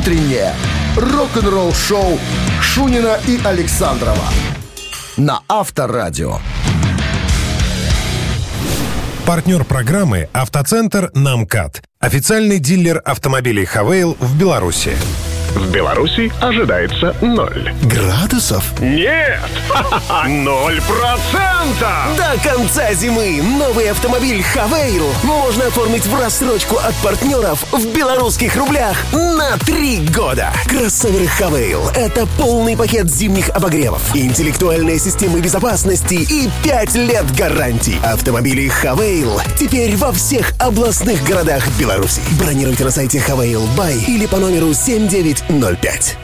утреннее рок-н-ролл-шоу Шунина и Александрова на Авторадио. Партнер программы «Автоцентр на МКАД». Официальный дилер автомобилей «Haval» в Беларуси. В Беларуси ожидается ноль. Градусов? Нет! Ноль процентов! До конца зимы новый автомобиль «Haval» можно оформить в рассрочку от партнеров в белорусских рублях на три года. Кроссовер «Haval» — это полный пакет зимних обогревов, интеллектуальные системы безопасности и пять лет гарантий. Автомобили «Haval» теперь во всех областных городах Беларуси. Бронируйте на сайте «Haval.by» или по номеру 7905.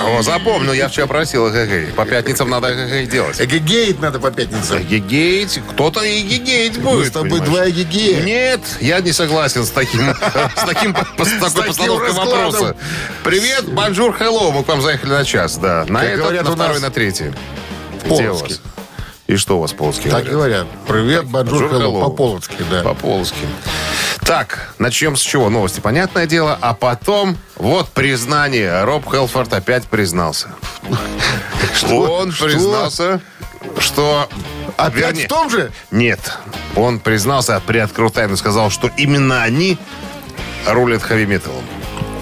О, запомнил, я вчера просил эгегей. По пятницам надо эгегей делать. Эгегеет надо по пятницам. Эгегеить, кто-то эгегеить будет. Мы с тобой понимаешь? два эгегея. Нет, я не согласен с таким, с таким, с такой постановкой вопроса. Привет, bonjour, hello. Мы к вам заехали на час, да. На этот, на второй, на третий. Где у вас? И что у вас по-полски Так говорят. Привет, bonjour, hello. По-полоцки, да. По-полски. Так, начнем с чего? Новости, понятное дело. А потом, вот признание. Роб Хэлфорд опять признался. Он Что? признался, что... Опять вернее, в том же? Нет. Он признался, приоткрыл тайну, сказал, что именно они рулят хэви-металом.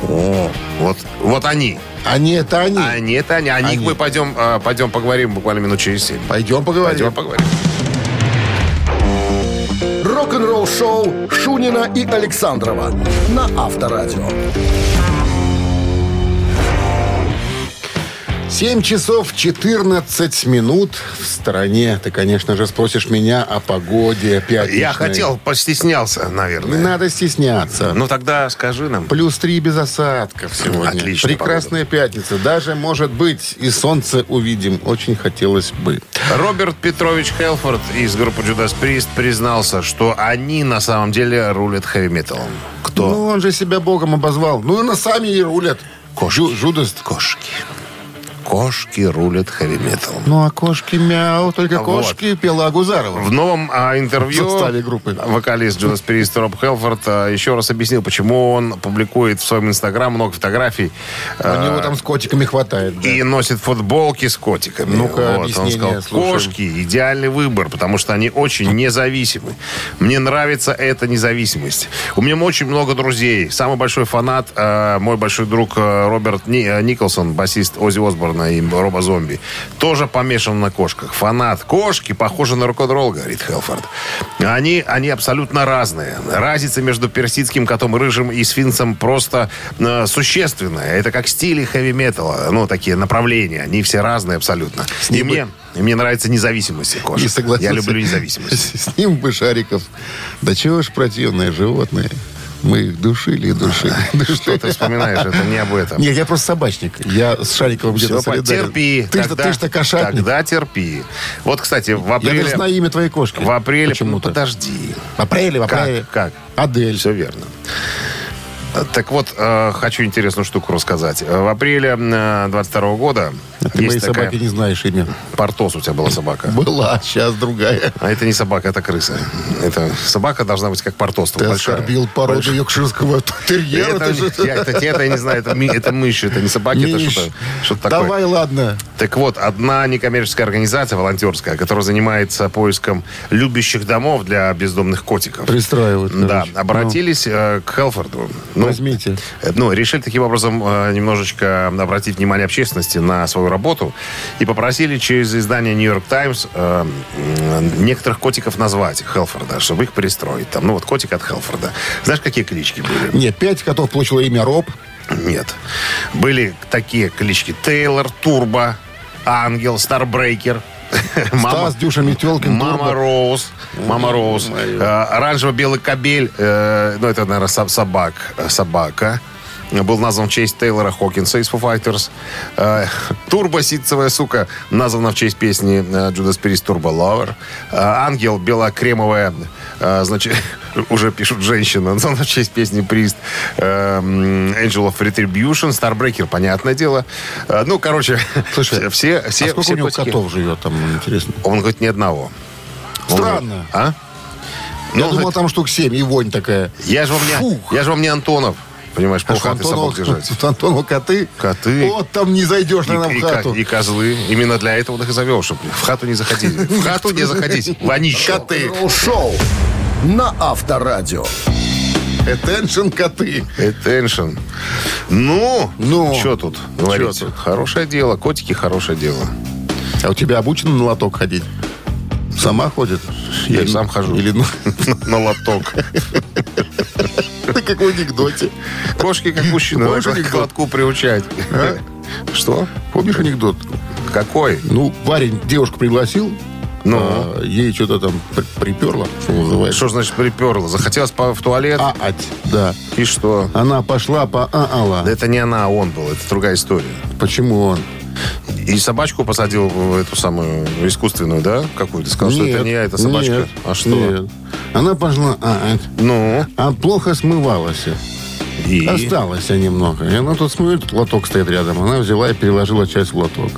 Вот, вот они. Они это они. Они это они. О них Они. мы пойдем, э, пойдем поговорим буквально минут через семь. Пойдем поговорим. Пойдем поговорим. Рок-н-ролл-шоу Шунина и Александрова на Авторадио. 7 часов 14 минут в стороне. Ты, конечно же, спросишь меня о погоде пятничной. Я хотел, постеснялся, наверное. Надо стесняться. Ну тогда скажи нам. Плюс 3 без осадков сегодня. Отлично, Прекрасная пятница. Даже, может быть, и солнце увидим. Очень хотелось бы. Роберт Петрович Хелфорд из группы Judas Priest признался, что они на самом деле рулят хэви-металом. Кто? Ну, он же себя богом обозвал. Ну, и на сами и рулят. Жу- Жудас. Кошки. Кошки рулят хэви-металом. Ну, а кошки мяу, только Вот. кошки пела Агузарова. В новом а, интервью составе группы. вокалист Judas Priest Роб Хелфорд а, еще раз объяснил, почему он публикует в своем инстаграм много фотографий У а, него там с котиками хватает. да. и носит футболки с котиками. Ну-ка, он объяснение сказал, слушаем. кошки идеальный выбор, потому что они очень независимы. Мне нравится эта независимость. У меня очень много друзей. Самый большой фанат, э, мой большой друг э, Роберт Ни- э, Николсон, басист Оззи Осборна и Роба Зомби, тоже помешан на кошках. Фанат кошки похожи на рок-н-ролл, говорит Хелфорд. Они, они абсолютно разные. Разница между персидским котом рыжим и сфинксом просто э, существенная. Это как стили хэви-металла, ну, такие направления. Они все разные абсолютно. И ним бы- мне, и мне нравится независимость кошек. Не согласился. Я люблю независимость. С ним бы Шариков. Да чего ж противные животные. Мы их душили и душили. Что ты вспоминаешь? Это не об этом. Нет, я просто собачник. Я с Шариковым где-то солидарен. терпи. Ты ж Тогда- ты ж-то кошатник. Тогда терпи. Вот, кстати, в Я апреле... даже знаю имя твоей кошки. В апреле... Почему-то. подожди. В апреле, в апреле. Как? Адель. Все верно. Так вот, э, хочу интересную штуку рассказать. Э, В апреле 22 года Ты моей есть такая... собаки не знаешь имя. Портос у тебя была собака. Была, сейчас другая. А это не собака, это крыса. Это собака должна быть как Портос. Ты большая. оскорбил породу йоркширского терьера. Это, же- я, это, это я не знаю, это, ми- это мыши, это не собаки, это Миш, что-то, что такое. Давай, ладно. Так вот, одна некоммерческая организация, волонтерская, которая занимается поиском любящих домов для бездомных котиков. Пристраивают. Да, короче. обратились э, к Хелфорду. Ну, возьмите. э, Ну, решили таким образом э, немножечко обратить внимание общественности на свою работу и попросили через издание York Times э, некоторых котиков назвать Хелфорда, чтобы их пристроить. Там, ну, вот котик от Хелфорда. Знаешь, какие клички были? Нет, пять котов получило имя Роб. Нет. Были такие клички. Тейлор, Турбо, Ангел, Старбрейкер. Стас, Дюша, Метелкин, Мама Турбо. Роуз. Мама Роуз. Э, Оранжево-белый кабель. э, Ну, это, наверное, со- собак. Собака. Был назван в честь Тейлора Хокинса из Foo Fighters. Э, Турбо ситцевая сука названа в честь песни э, Judas Priest Turbo Lover. Э, Ангел белокремовая, значит, уже пишут женщина, названа в честь песни м, Angel of Retribution. Starbreaker, понятное дело. Ну, короче, Слушай, все, все, а сколько все у него котики. котов живет там, интересно? Он говорит, ни одного. Он Странно. говорит, а? Я Ну, думал, там штук 7, и вонь такая. Я же вам не, я же вам не Антонов. Понимаешь, А полхаты Антонова- собак держать. тут Антонова коты? Коты. Вот там не зайдешь, наверное, И, в и хату. и козлы. Именно для этого он их и завел, чтобы в хату не заходили. В хату не заходите. Вонище. Коты. Шоу на Авторадио. Attention коты. Attention. Ну, Ну, что тут говорить? тут? Хорошее дело. Котики хорошее дело. А у тебя обучена на лоток ходить? Сама ходит? Я и сам хожу. Или ну, На лоток. Как в анекдоте. Кошки, как мужчина, Помнишь анекдот? лотку приучать. А? Что? Помнишь анекдот? Какой? Ну, парень девушку пригласил, Ну? а ей что-то там при- приперло, что называется. Что значит приперло? Захотелось по- в туалет? А, ать, да. И что? Она пошла по а Да это не она, а он был. Это другая история. Почему он? И собачку посадил в эту самую искусственную, да? Какую? Ты сказал, что это не я, это собачка. нет, а что? Нет. Она пошла а, ать, Ну, а плохо смывалась. и... Осталось немного. И она тут смывает, тут лоток стоит рядом. Она взяла и переложила часть в лоток.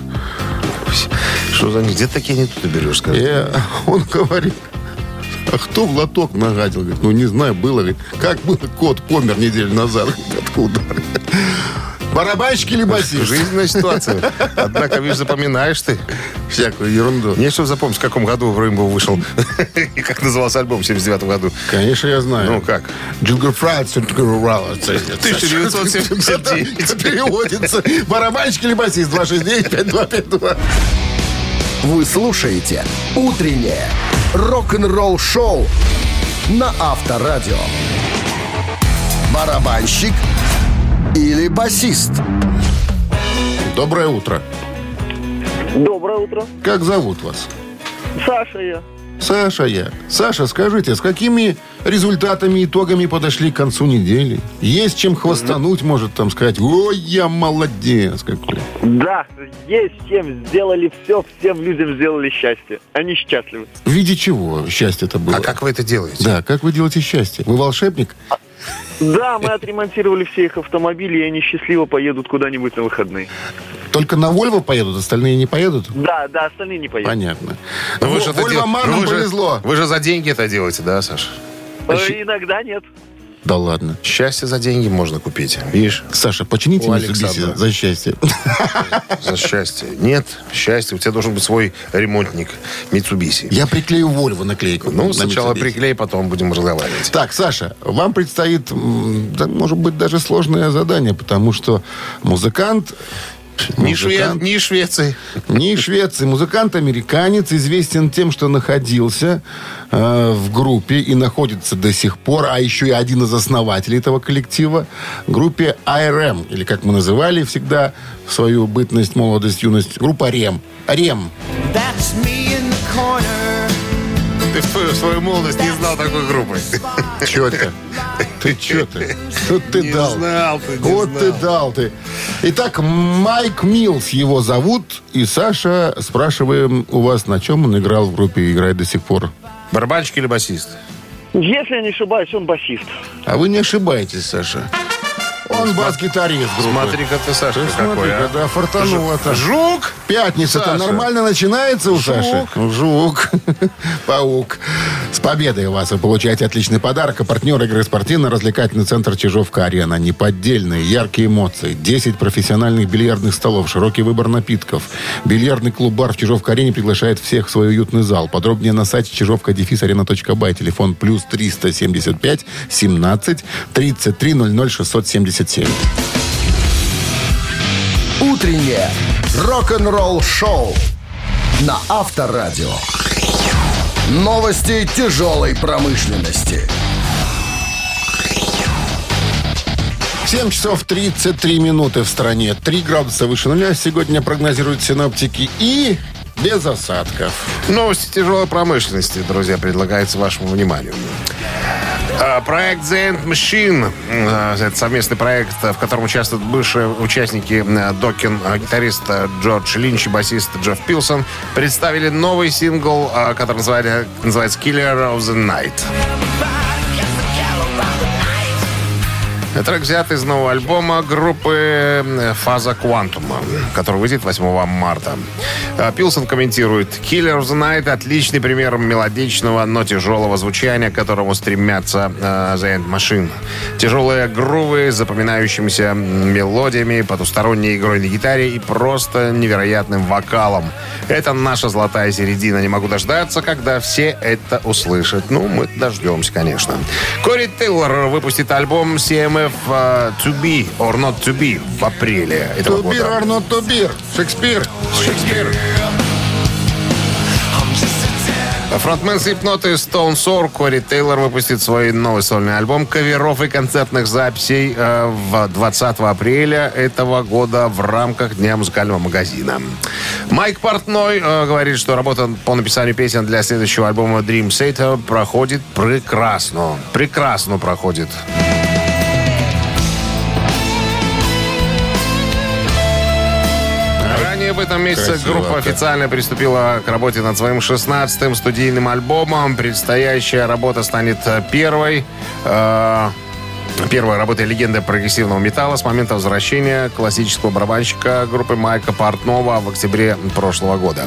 Что за них? Где такие анекдоты берешь, скажи? И он говорит, а кто в лоток нагадил? Говорит, ну не знаю, было. Говорит, как было, кот помер неделю назад. Откуда? Барабанщик или басист? Жизненная ситуация. Однако, видишь, запоминаешь ты. Всякую ерунду. Мне что запомнить, в каком году в Рейнбоу вышел. И как назывался альбом в 79 году. Конечно, я знаю. Ну, как? Джингл Фрайдс. 1979. Это переводится. Барабанщик или басист? 269-5252. Вы слушаете «Утреннее рок-н-ролл-шоу» на Авторадио. Барабанщик или басист? Доброе утро. Доброе утро. Как зовут вас? Саша я. Саша я. Саша, скажите, с какими результатами, итогами подошли к концу недели? Есть чем хвастануть, может там сказать, ой, я молодец какой. Да, есть чем. Сделали все, всем людям сделали счастье. Они счастливы. В виде чего счастье это было? А как вы это делаете? Да, как вы делаете счастье? Вы волшебник? Да, мы отремонтировали все их автомобили, и они счастливо поедут куда-нибудь на выходные. Только на Вольво поедут, остальные не поедут? Да, да, остальные не поедут. Понятно. Ну, вы же Вольво дел- Марнам ну, вы же- повезло. Вы же за деньги это делаете, да, Саша? Э, Иногда нет. Да ладно. Счастье за деньги можно купить. Видишь? Саша, почините Александра. за счастье. За счастье. Нет, счастье. У тебя должен быть свой ремонтник Митсубиси. Я приклею Вольво наклейку. Ну, на сначала Mitsubishi. приклей, потом будем разговаривать. Так, Саша, вам предстоит, может быть, даже сложное задание, потому что музыкант... Ни, Шве... ни Швеции. Не из Швеции. Музыкант-американец известен тем, что находился э, в группе и находится до сих пор, а еще и один из основателей этого коллектива, группе IRM, или как мы называли всегда в свою бытность, молодость, юность, группа РЕМ. РЕМ. Ты в свою, в свою молодость не знал такой группы. Че ты? Ты че ты? Что ты Не дал? знал ты, не Вот ты знал. дал ты. Итак, Майк Милс его зовут. И Саша, спрашиваем у вас, на чем он играл в группе и играет до сих пор. Барабанщик или басист? Если я не ошибаюсь, он басист. А вы не ошибаетесь, Саша. Он бас-гитарист группы. Смотри-ка ты, Сашка, Ты какой, смотри-ка, а. да, фартануло-то. Жук? Пятница-то Саша. нормально начинается у Саши. Жук. Паук. С победой вас. Вы получаете отличный подарок. А партнер игры спортивно-развлекательный центр Чижовка-Арена. Неподдельные, яркие эмоции. 10 профессиональных бильярдных столов. Широкий выбор напитков. Бильярдный клуб-бар в Чижовка-Арене приглашает всех в свой уютный зал. Подробнее на сайте чижовка арена.бай. Телефон плюс 375 17 33 00 677. Утреннее рок-н-ролл-шоу на Авторадио. Новости тяжелой промышленности. 7 часов 33 минуты в стране. 3 градуса выше нуля сегодня прогнозируют синоптики. И без осадков. Новости тяжелой промышленности, друзья, предлагается вашему вниманию. А, Проект The End Machine, э, это совместный проект, в котором участвуют бывшие участники э, Докин, гитарист Джордж Линч и басист Джефф Пилсон, представили новый сингл, который называется Killer of the Night. Трек взят из нового альбома группы Фаза Квантума, который выйдет 8 марта. Э, Пилсон комментирует. Killer of the Night – отличный пример мелодичного, но тяжелого звучания, к которому стремятся э, The End Machine. Тяжелые грувы с запоминающимися мелодиями, потусторонней игрой на гитаре и просто невероятным вокалом. Это наша золотая середина. Не могу дождаться, когда все это услышат. Ну, мы дождемся, конечно. Кори Тейлор выпустит альбом CMF э, To Be or Not To Be в апреле этого Тубир, года. Арно Тубир. Шекспир. Шекспир. Фронтмен и Stone Sour Кори Тейлор выпустит свой новый сольный альбом каверов и концертных записей э, в 20 апреля этого года в рамках Дня музыкального магазина. Майк Портной э, говорит, что работа по написанию песен для следующего альбома Dream Theater проходит прекрасно. Прекрасно проходит. Ранее в этом месяце Красиво группа как. официально приступила к работе над своим 16-м студийным альбомом. Предстоящая работа станет первой. э, Первая работа легенды прогрессивного металла с момента возвращения классического барабанщика группы Майка Портнова в октябре прошлого года.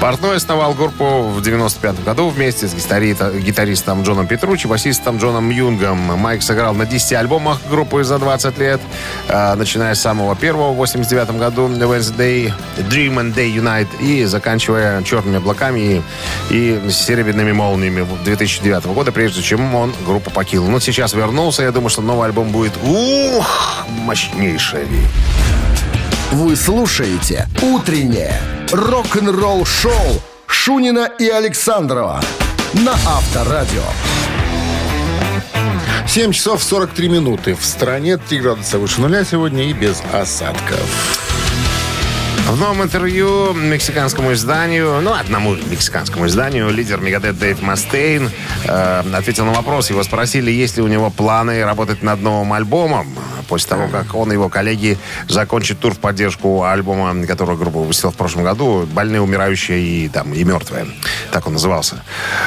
Портной основал группу в 95 году вместе с гитари- гитаристом Джоном Петручи, басистом Джоном Юнгом. Майк сыграл на 10 альбомах группы за 20 лет, э, начиная с самого первого в 89 году Wednesday, Dream and Day Unite и заканчивая черными облаками и, и серебряными молниями 2009 года, прежде чем он группу покинул. Но сейчас вернулся, я думаю, что новый альбом будет ух, мощнейший. Вы слушаете «Утреннее рок-н-ролл-шоу» Шунина и Александрова на Авторадио. 7 часов 43 минуты. В стране 3 градуса выше нуля сегодня и без осадков. В новом интервью мексиканскому изданию, ну, одному мексиканскому изданию, лидер Мегадет Дэйв Мастейн э, ответил на вопрос. Его спросили, есть ли у него планы работать над новым альбомом после того, как он и его коллеги закончат тур в поддержку альбома, который группа выпустила в прошлом году «Больные, умирающие и, там, и мертвые». Так он назывался.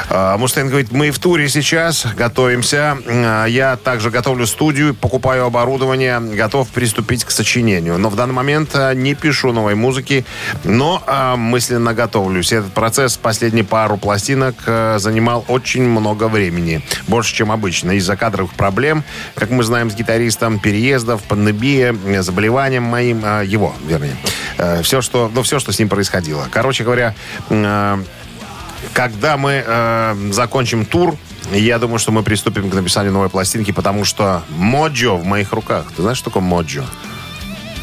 Э, Мустейн говорит, мы в туре сейчас, готовимся. Э, Я также готовлю студию, покупаю оборудование, готов приступить к сочинению. Но в данный момент э, не пишу новой музыки, но мысленно готовлюсь. Этот процесс последние пару пластинок занимал очень много времени. Больше, чем обычно. Из-за кадровых проблем, как мы знаем с гитаристом, переездов, пандемия, э, заболеванием моим, э, его, вернее. Э, все, что, ну, все, что с ним происходило. Короче говоря, э, когда мы закончим тур, я думаю, что мы приступим к написанию новой пластинки, потому что моджо в моих руках. Ты знаешь, что такое моджо?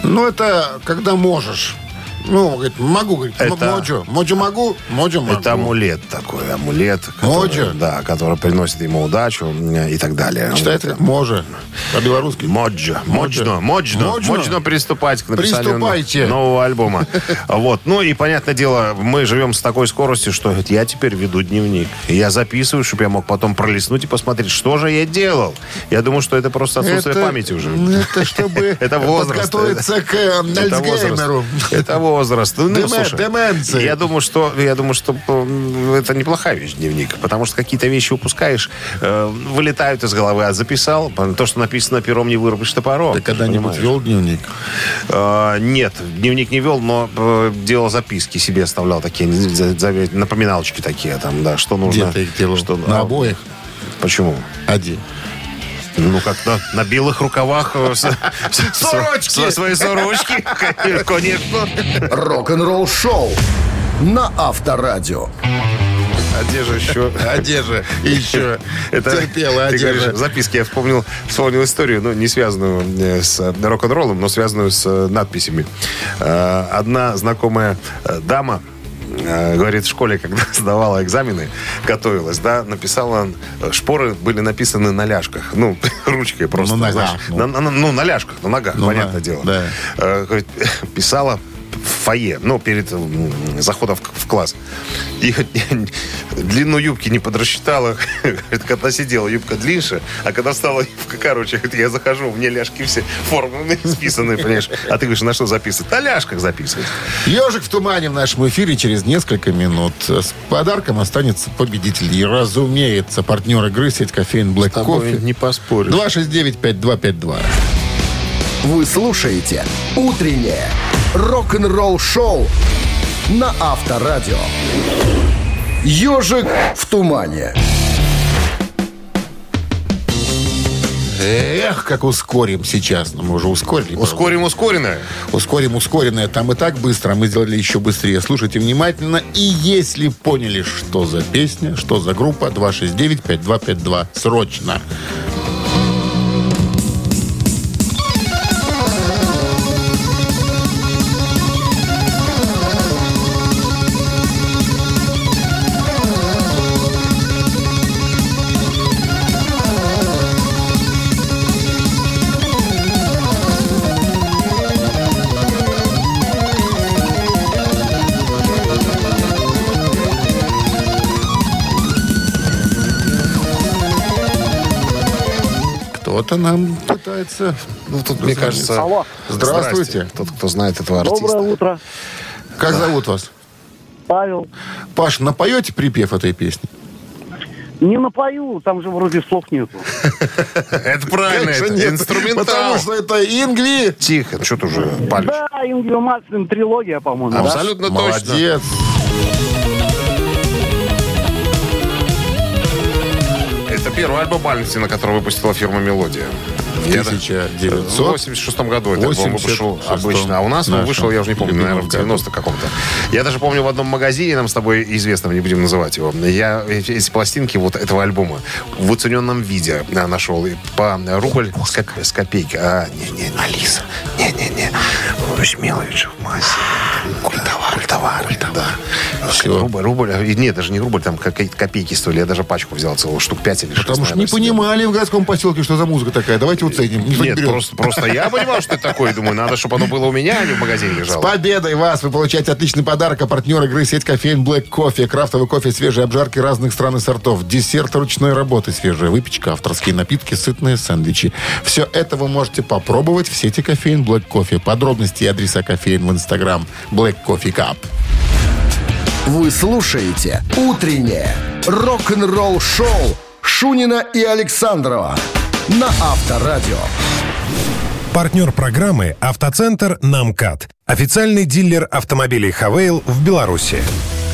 Ну, это когда можешь. Ну, говорит, могу, говорит, Это- моджо. Моджо могу, моджо могу. Это амулет такой, амулет. Моджо? Да, который приносит ему удачу и так далее. Читается как може. По-белорусски. Моджо. Моджно. Моджно. Моджно. Приступать к написанию Приступайте. нового альбома. Вот. Ну и, понятное дело, мы живем с такой скоростью, что я теперь веду дневник. Я записываю, чтобы я мог потом пролистнуть и посмотреть, что же я делал. Я думаю, что это просто отсутствие Это- памяти уже. Это чтобы Это подготовиться к э, Это возраст. Возраст. Ну, Деме- слушай, деменции. Я думаю, что я думаю, что это неплохая вещь дневник, потому что какие-то вещи упускаешь, э, вылетают из головы, а записал. То, что написано пером, не вырубишь топором. Ты когда-нибудь вел дневник? Э, нет, дневник не вел, но э, делал записки себе, оставлял такие напоминалочки такие, там, да, что нужно. Где ты их делал? Что, На а, обоих? Почему? Один. Ну, как на, на белых рукавах. э, Сорочки! Свои сорочки, конечно. Рок-н-ролл-шоу на Авторадио. А же еще? Одежда. Еще. Терпела ты говоришь, одежда. записки. Я вспомнил, вспомнил историю, ну, не связанную э, с э, рок-н-роллом, но связанную с надписями. Одна знакомая дама говорит, в школе, когда сдавала экзамены, готовилась, да, написала, э, шпоры были написаны на ляжках, ну, ручкой просто. На ногах, знаешь. ну. На- на- ну, на ляжках, на ногах, Ну, понятное да, дело. да. Э, говорит, писала в фойе, ну, перед заходом в, класс. И длину юбки не подрасчитала. Это когда сидела, юбка длиннее, а когда стала юбка короче, я захожу, мне ляжки все форменные, списанные, понимаешь? А ты говоришь, на что записывать? На ляжках записывать. Ежик в тумане в нашем эфире через несколько минут. С подарком останется победитель. И, разумеется, партнер игры сеть кофеин Black Coffee. не поспоришь. 269-5252. Вы слушаете «Утреннее рок-н-ролл-шоу» на Авторадио. «Ежик в тумане». Эх, как ускорим сейчас. Ну, мы уже ускорили. Ускорим ускоренное. Ускорим ускоренное. Там и так быстро, мы сделали еще быстрее. Слушайте внимательно. И если поняли, что за песня, что за группа, 269-5252. Срочно. Кто-то нам пытается... Ну, тут, мне кажется... Алло. Здравствуйте. Тот, кто знает этого артиста. Доброе утро. Как зовут вас? Павел. Паш, напоете припев этой песни? Не напою, там же вроде слов нету. Это правильно, это инструментал. Потому что это Ингли. Тихо, что ты уже палишь? Да, Ингли Мартин трилогия, по-моему. да? Абсолютно точно. Молодец. Это первый альбом Мальцина, который выпустила фирма «Мелодия». Я да- 1900. В 86 году это альбом 86 вышел обычно. А у нас он вышел, я уже не помню, наверное, в любимом 90 каком-то. Я даже помню в одном магазине, нам с тобой известном, не будем называть его, я эти пластинки вот этого альбома в уцененном виде а, нашел. По рубль с, коп- с копейки. А, не-не, Алиса. Не-не-не. Шмелович в массе. Культовар. Культовар. Да. Всё. Рубль, рубль. а, Нет, даже не рубль, там какие-то копейки стоили. Я даже пачку взял целую, штук 5 или 6. Потому что не понимали в городском поселке, что за музыка такая. Давайте уценим. Никто не Нет, просто, просто я понимал, что это такое. Думаю, надо, чтобы оно было у меня, а не в магазине С лежало. победой вас! Вы получаете отличный подарок. А партнер игры сеть кофеин Black Coffee. Крафтовый кофе, свежие обжарки разных стран и сортов. Десерт ручной работы, свежая выпечка, авторские напитки, сытные сэндвичи. Все это вы можете попробовать в сети кофеин Black Coffee. Подробности и адреса кофеин в инстаграм Black Coffee Cup. Вы слушаете «Утреннее рок-н-ролл-шоу» Шунина и Александрова на Авторадио. Партнер программы «Автоцентр на МКАД». Официальный дилер автомобилей «Haval» в Беларуси.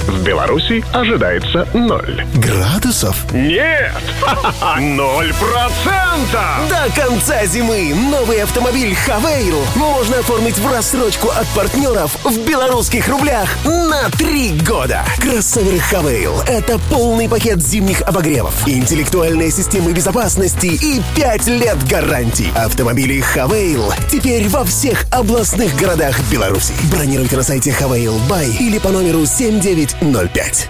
В Беларуси ожидается ноль. Градусов? Нет! Ноль процентов! До конца зимы новый автомобиль «Haval» можно оформить в рассрочку от партнеров в белорусских рублях на три года. Кроссовер «Haval» — это полный пакет зимних обогревов, интеллектуальные системы безопасности и пять лет гарантий. Автомобили «Haval» теперь во всех областных городах Беларуси. Бронируйте на сайте «Haval.by» или по номеру 7905.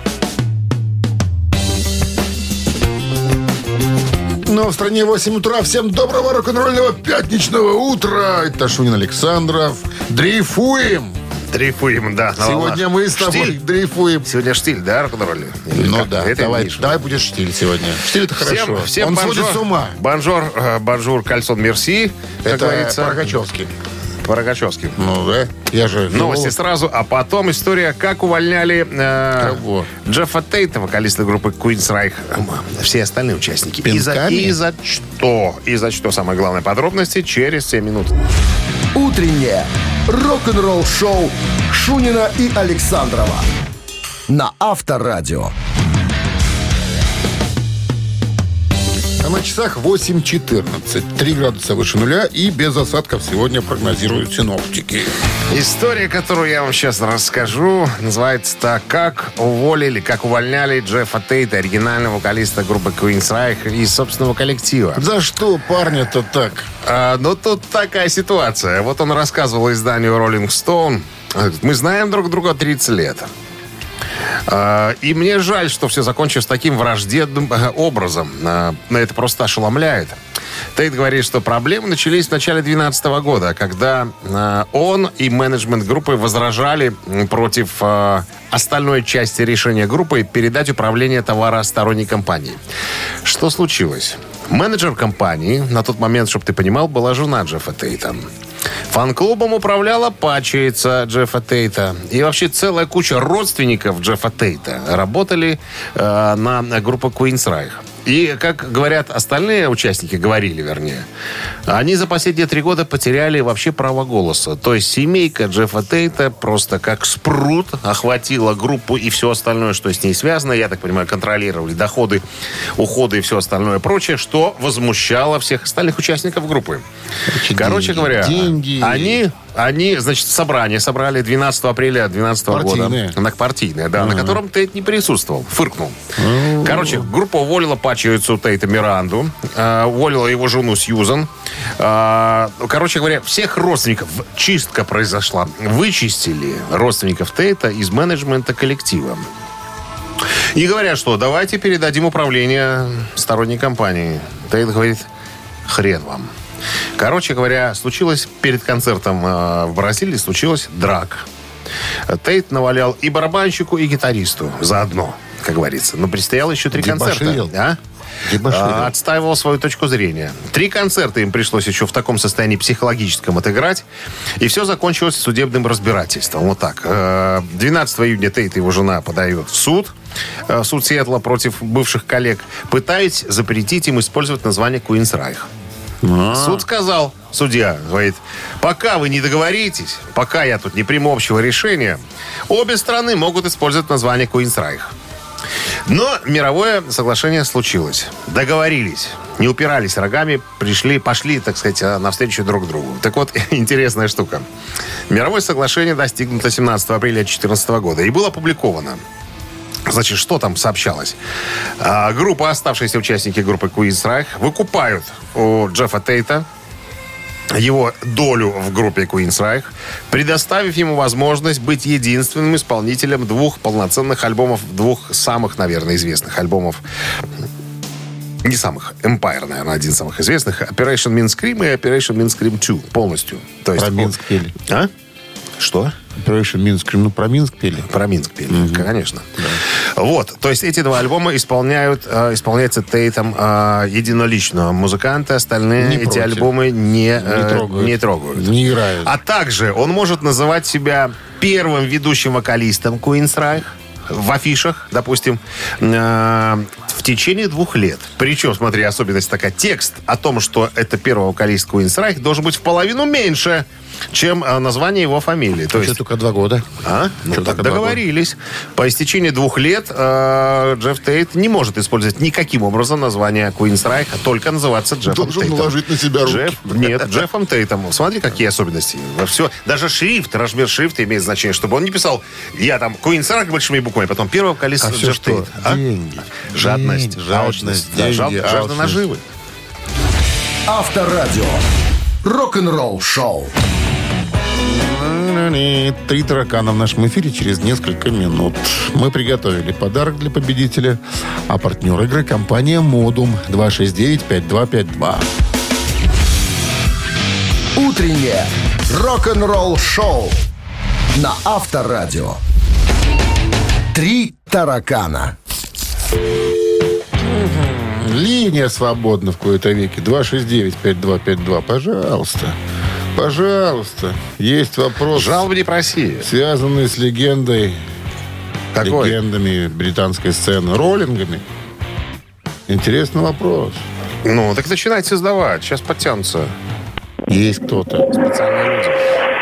Но в стране 8 утра. Всем доброго рок-н-ролльного пятничного утра. Это Шунин Александров. Дрейфуем. Дрейфуем, да. Сегодня мы с тобой Штиль. дрейфуем. Сегодня штиль, да, рок-н-ролли? Или Ну как? да, Это давай, Миша. давай будешь штиль сегодня. Штиль это хорошо. Всем, всем Он bonjour, сводит с ума. Bonjour, э, bonjour, кальсон, merci, Это говорится. Прокачевский. По Рогачевски. Ну да, я же... Новости филолог. сразу, а потом история, как увольняли э, Кого? Джеффа Тейта, вокалиста группы Queen's Reich, все остальные участники. И за, и за что? И за что? Самые главные подробности через 7 минут. «Утреннее рок-н-ролл-шоу» Шунина и Александрова на Авторадио. На часах 8.14. 3 градуса выше нуля и без осадков сегодня прогнозируют синоптики. История, которую я вам сейчас расскажу, называется так, как уволили, как увольняли Джеффа Тейта, оригинального вокалиста группы Queen's Reich из собственного коллектива. За что парня-то так? А, ну, тут такая ситуация. Вот он рассказывал изданию Rolling Stone. Мы знаем друг друга 30 лет. А, И мне жаль, что все закончилось таким враждебным э, образом. А, Это просто ошеломляет. Тейт говорит, что проблемы начались в начале 2012 года, когда а, он и менеджмент группы возражали против остальной части решения группы передать управление товара сторонней компании. Что случилось? Менеджер компании, на тот момент, чтобы ты понимал, была жена Джеффа Тейта. Фан-клубом управляла пачерица Джеффа Тейта. И вообще целая куча родственников Джеффа Тейта работали э, на группу Queen's Reich. И, как говорят остальные участники, говорили, вернее, они за последние три года потеряли вообще право голоса. То есть семейка Джеффа Тейта просто как спрут охватила группу и все остальное, что с ней связано. Я так понимаю, контролировали доходы, уходы и все остальное прочее, что возмущало всех остальных участников группы. Короче, деньги, говоря, деньги. они, они, значит, собрание собрали 12 апреля 2012 Партийное. года. На партийное, да, на котором Тейт не присутствовал, фыркнул. Короче, группа уволила пачерицу Тейта Миранду, э, уволила его жену Сьюзан. Э, короче говоря, всех родственников чистка произошла. Вычистили родственников Тейта из менеджмента коллектива. И говорят, что давайте передадим управление сторонней компании. Тейт говорит, хрен вам. Короче говоря, случилось перед концертом э, в Бразилии, случилась драка. Тейт навалял и барабанщику, и гитаристу заодно, как говорится. Но предстояло еще три Дебоширил. концерта. А? Дебоширил. А, Отстаивал свою точку зрения. Три концерта им пришлось еще в таком состоянии психологическом отыграть. И все закончилось судебным разбирательством. Вот так. Э, 12 июня Тейт и его жена подают в суд. э, суд Сиэтла против бывших коллег. Пытаясь запретить им использовать название Queen's Reich. Суд сказал, судья, говорит, пока вы не договоритесь, пока я тут не приму общего решения, обе страны могут использовать название Reich. Но мировое соглашение случилось. Договорились. Не упирались рогами, пришли, пошли, так сказать, а, навстречу друг другу. Так вот, интересная штука. Мировое соглашение достигнуто 17 апреля 2014 года и было опубликовано. Значит, что там сообщалось? А, группа, оставшиеся участники группы Queen's Reich выкупают у Джеффа Тейта его долю в группе Queen's Reich, предоставив ему возможность быть единственным исполнителем двух полноценных альбомов, двух самых, наверное, известных альбомов не самых, Empire, наверное, один из самых известных. Operation Mean Scream и Operation Mean Scream 2 полностью. То есть, Про Минск пели. А? Что? Operation Минск. Ну, про Минск пели. Про Минск пели, конечно. Вот, то есть эти два альбома исполняют, э, исполняются Тейтом э, единолично. Музыканты остальные Не эти против. альбомы не, э, Не трогают. не трогают. Не играют. А также он может называть себя первым ведущим вокалистом Queen's Reich в афишах, допустим, э, в течение двух лет. Причем, смотри, особенность такая. Текст о том, что это первый вокалист Queen's Reich, должен быть в половину меньше, чем э, название его фамилии. То есть только два года? а? Ну, Что так договорились. По истечении двух лет э, Джефф Тейт не может использовать никаким образом название Queen's Reich, а только называться Джеффом Должен Тейтом. наложить на себя руки. Джефф, нет, Джеффом Тейтом. Смотри, какие особенности. Во Все, даже шрифт, размер шрифта имеет значение, чтобы он не писал «Я там Queen's Reich» большими буквами, потом первый вокалист А все Джефф что? Тейт. А? Деньги. Жадность, Деньги, жадность, да, деньги, жал- жажда алчность. наживы. Авторадио. Рок-н-ролл шоу. Три таракана в нашем эфире через несколько минут. Мы приготовили подарок для победителя, а партнер игры компания «Модум» 269-5252. Утреннее рок-н-ролл шоу на Авторадио. Три таракана. Линия свободна в кои-то веке. 269-5252. Пожалуйста. Пожалуйста. Есть вопрос, Жалобы не проси. связанный с легендой, Какой? легендами британской сцены, роллингами. Интересный вопрос. Ну, так начинайте создавать. Сейчас подтянутся Есть кто-то. специальные люди.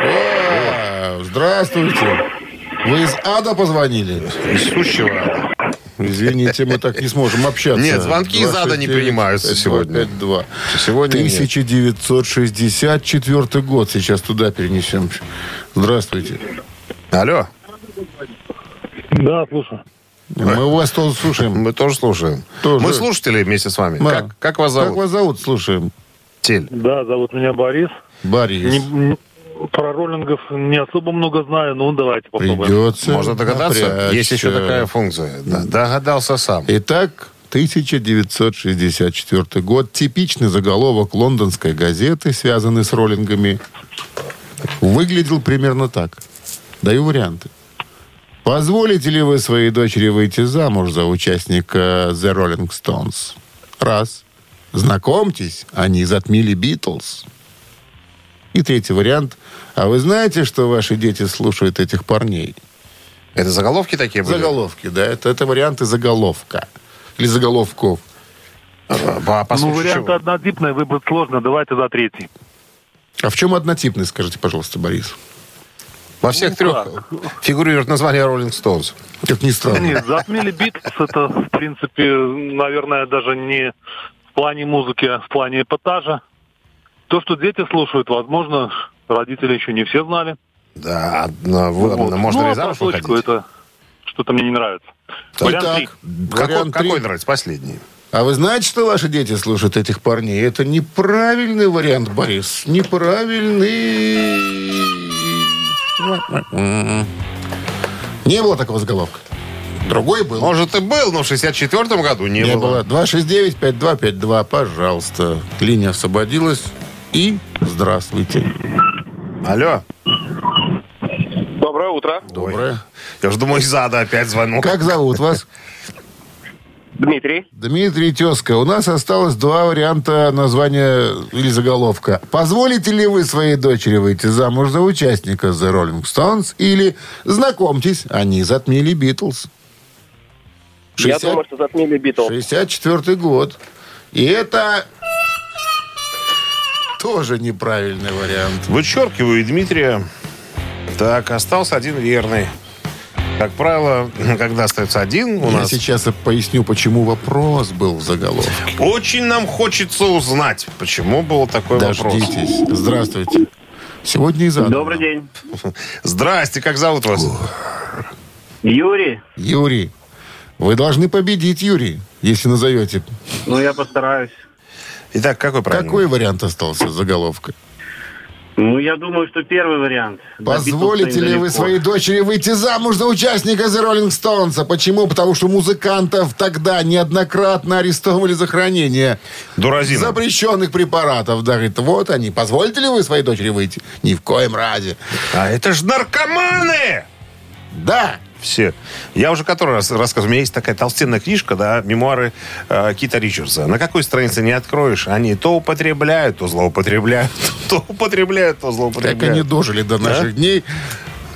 О, здравствуйте. Вы из ада позвонили? Из сущего ада. Извините, мы так не сможем общаться. Нет, звонки из ада не 269 принимаются сегодня. 5252. Сегодня нет. 1964 год. Сейчас туда перенесем. Здравствуйте. Алло, Да, слушаю. Мы вас тоже слушаем. мы тоже слушаем. Тоже. Мы слушатели вместе с вами. Да. Как, как вас зовут? Как вас зовут? Слушаем. Да, зовут меня Борис. Борис. Не, Про роллингов не особо много знаю, ну давайте попробуем. Придется. Можно догадаться. напрячься. Есть еще такая функция. Да, догадался сам. Итак, 1964 год. Типичный заголовок лондонской газеты, связанный с роллингами, выглядел примерно так. Даю варианты. Позволите ли вы своей дочери выйти замуж за участника The Rolling Stones? Раз. Знакомьтесь, они затмили Битлз. И третий вариант. А вы знаете, что ваши дети слушают этих парней? Это заголовки такие были? Заголовки, да. Это, это варианты заголовка. Или заголовков. А, Ну, варианты чего? однотипные выбрать сложно, давайте за третий. А в чем однотипный, скажите, пожалуйста, Борис? Во всех Ну, трех фигурирует название Rolling Stones. Как ни странно. Нет, затмили Битлз, это, в принципе, наверное, даже не в плане музыки, а в плане эпатажа. То, что дети слушают, возможно, родители еще не все знали. Да, одна- вы- Вот. можно ну, ли а замуж выходить? это что-то мне не нравится. Вариант три. Итак, Какой, вариант три. какой нравится? Последний. А вы знаете, что ваши дети слушают этих парней? Это неправильный вариант, Борис. Неправильный. Не было такого заголовка. Другой был. Может, и был, но в 64 году не, Не было. было. 269-5252, пожалуйста. Линия освободилась. И здравствуйте. Алло. Доброе утро. Доброе. Я уже думаю, из ада опять звонок. Как зовут вас? Дмитрий. Дмитрий Тезка, у нас осталось два варианта названия или заголовка. Позволите ли вы своей дочери выйти замуж за участника The Rolling Stones или знакомьтесь, они затмили Битлз? Я думаю, что затмили Битлз. 64 год. И это тоже неправильный вариант. Вычеркиваю Дмитрия. Так, остался один верный. Как правило, когда остается один у Я нас... сейчас поясню, почему вопрос был в заголовке. Очень нам хочется узнать, почему был такой вопрос. Дождитесь. Здравствуйте. Сегодня и задал. Добрый день. Здрасте, как зовут вас? Юрий. Юрий, вы должны победить, Юрий, если назовете. Ну, я постараюсь. Итак, какой правильный? Какой вариант остался заголовка? Ну, я думаю, что первый вариант. Позволите ли вы своей дочери выйти замуж за участника The Rolling Stones? А почему? Потому что музыкантов тогда неоднократно арестовывали за хранение Дуразина. запрещенных препаратов. Да, говорит, вот они. Позволите ли вы своей дочери выйти? Ни в коем разе. А это ж наркоманы! Да. Все. Я уже который раз рассказываю. У меня есть такая толстенная книжка, да, мемуары э, Кита Ричардса. На какой странице не откроешь, они то употребляют, то злоупотребляют, то употребляют, то Как злоупотребляют. они дожили до наших дней.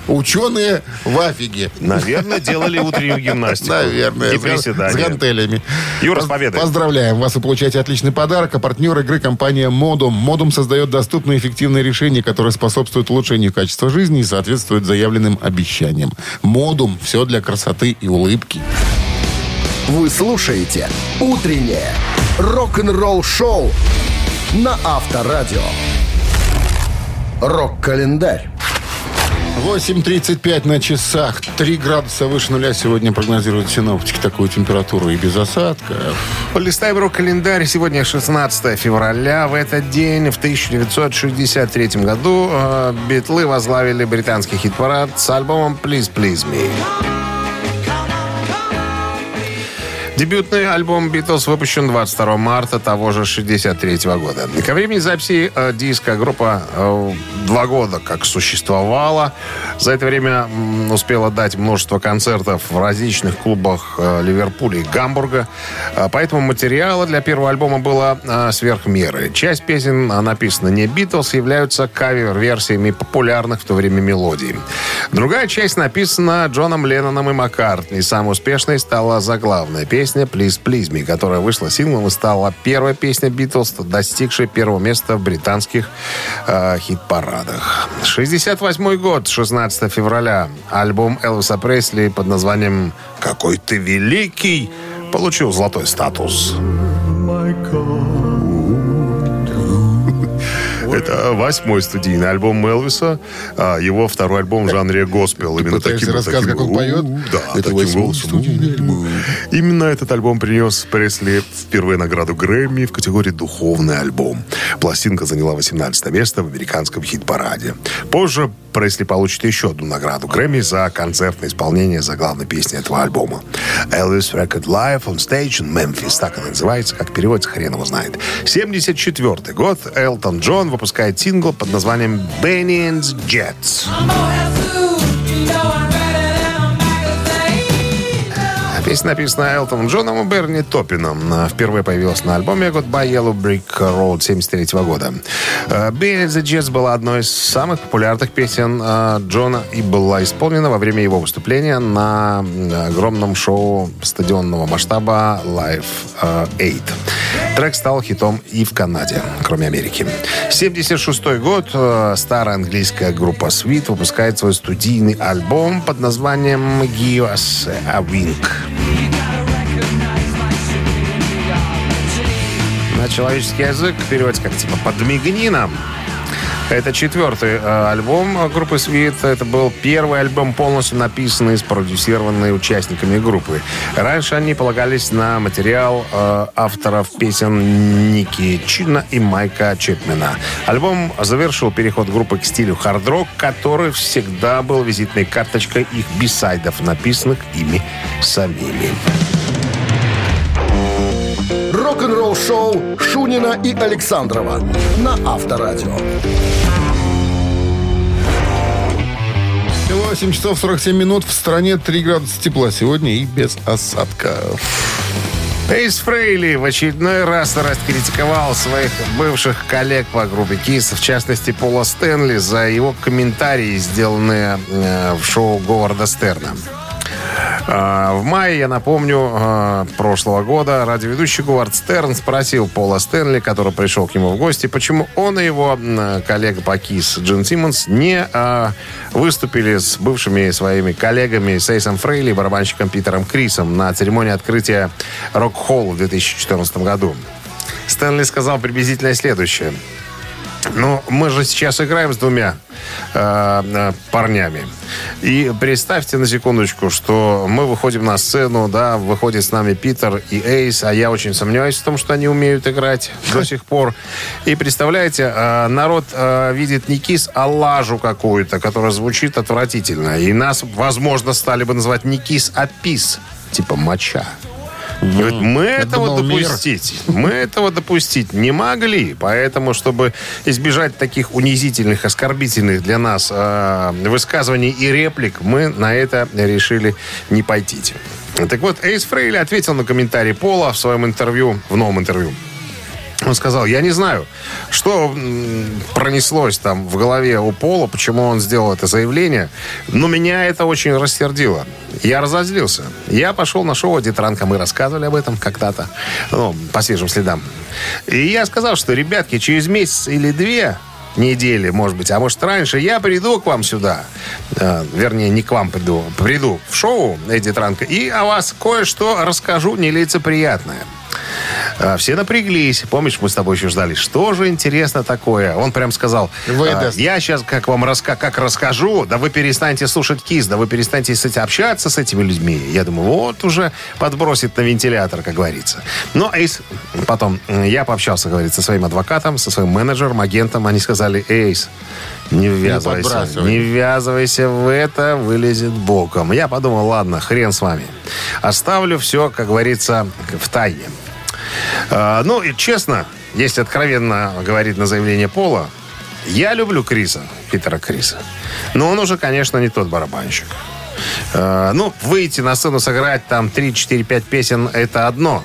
Ученые в афиге. Наверное, делали утреннюю гимнастику. Наверное. И приседания. С гантелями. Юра, с победой. Поздравляем вас. Вы получаете отличный подарок. А партнер игры компания Модум. Модум создает доступные и эффективные решения, которые способствуют улучшению качества жизни и соответствуют заявленным обещаниям. Модум. Все для красоты и улыбки. Вы слушаете «Утреннее рок-н-ролл-шоу» на Авторадио. Рок-календарь. 8.35 на часах. 3 градуса выше нуля сегодня прогнозируют синоптики такую температуру и без осадков. Полистаем рок-календарь. Сегодня 16 февраля. В этот день, в 1963 году, э, Битлы возглавили британский хит-парад с альбомом «Please, Please Me». Дебютный альбом «Битлз» выпущен 22 марта того же 63 года. Ко времени записи э, диска группа э, два года как существовала. За это время м, успела дать множество концертов в различных клубах э, Ливерпуля и Гамбурга. Э, поэтому материала для первого альбома было э, сверх меры. Часть песен, э, написана не «Битлз», являются кавер-версиями популярных в то время мелодий. Другая часть написана Джоном Ленноном и Маккартни. Самой успешной стала заглавная песня «Please, Please Me», которая вышла синглом и стала первой песней Битлз, достигшей первого места в британских э, хит-парадах. 68 год, 16 февраля. Альбом Элвиса Пресли под названием «Какой ты великий» получил золотой статус. Это восьмой студийный альбом Элвиса, а его второй альбом в жанре госпел. Именно таким, таким, как он поет? Да, Это таким голосом. студийный альбом. Именно этот альбом принес Пресли впервые награду Грэмми в категории «Духовный альбом». Пластинка заняла 18 место в американском хит-параде. Позже Пресли получит еще одну награду Грэмми за концертное исполнение заглавной песни этого альбома. Elvis Record Live on Stage in Memphis. Так она называется, как переводится, хрен его знает. 74 год. Элтон Джон выпускает сингл под названием Benny and Jets. Песня написана Элтоном Джоном и Берни Топином. Впервые появилась на альбоме Goodbye Yellow Brick Road 73 года. Benny and the Jets была одной из самых популярных песен а, Джона и была исполнена во время его выступления на м, огромном шоу стадионного масштаба Live 8. Трек стал хитом и в Канаде, кроме Америки. 76 год. э, Старая английская группа Sweet выпускает свой студийный альбом под названием «Give us a Wink». На человеческий язык переводится как типа «подмигни нам». Это четвертый э, альбом группы Sweet. Это был первый альбом, полностью написанный и спродюсированный участниками группы. Раньше они полагались на материал э, авторов песен Ники Чина и Майка Чепмена. Альбом завершил переход группы к стилю хард-рок, который всегда был визитной карточкой их бисайдов, написанных ими самими. Рок-н-ролл шоу Шунина и Александрова на Авторадио. 8 часов 47 минут. В стране 3 градуса тепла сегодня и без осадков. Эйс Фрейли в очередной раз раскритиковал своих бывших коллег по группе Кис, в частности Пола Стэнли, за его комментарии, сделанные э, в шоу Говарда Стерна. А, В мае, я напомню, а, прошлого года радиоведущий Говард Стерн спросил Пола Стэнли, который пришел к нему в гости, почему он и его коллега по КИС Джин Симмонс не а, выступили с бывшими своими коллегами с Эйсом Фрейли и барабанщиком Питером Крисом на церемонии открытия Рок-Холл в 2014 году. Стэнли сказал приблизительно следующее. Ну, мы же сейчас играем с двумя э, э, парнями. И представьте на секундочку, что мы выходим на сцену, да, выходит с нами Питер и Эйс, а я очень сомневаюсь в том, что они умеют играть до сих пор. И представляете, э, народ э, видит не кис, а лажу какую-то, которая звучит отвратительно. И нас, возможно, стали бы называть не кис, а пис, типа моча. Говорит, мы этого думал, мир. допустить, мы этого допустить не могли, поэтому, чтобы избежать таких унизительных, оскорбительных для нас э, высказываний и реплик, мы на это решили не пойти. Так вот, Эйс Фрейли ответил на комментарий Пола в своем интервью, в новом интервью. Он сказал, я не знаю, что пронеслось там в голове у Пола, почему он сделал это заявление, но меня это очень рассердило. Я разозлился. Я пошел на шоу «Детранка», мы рассказывали об этом когда-то, ну, по свежим следам. И я сказал, что, ребятки, через месяц или две недели, может быть, а может раньше, я приду к вам сюда. Э, вернее, не к вам приду. Приду в шоу Эдди Транка и о вас кое-что расскажу нелицеприятное. А, Все напряглись. Помнишь, мы с тобой еще ждали, что же интересно такое? Он прям сказал, Выдаст. «А, я сейчас как вам раска как расскажу, да вы перестанете слушать КИС, да вы перестанете с эти- общаться с этими людьми. Я думаю, вот уже подбросит на вентилятор, как говорится. Но Эйс, потом я пообщался, говорится, со своим адвокатом, со своим менеджером, агентом. Они сказали, Эйс, не ввязывайся, подбрасывай. не ввязывайся в это, вылезет боком. Я подумал, ладно, хрен с вами. Оставлю все, как говорится, в тайне. А, ну, и честно, если откровенно говорить на заявление Пола, я люблю Криса, Питера Криса. Но он уже, конечно, не тот барабанщик. А, ну, выйти на сцену, сыграть там 3, 4, 5 песен – это одно.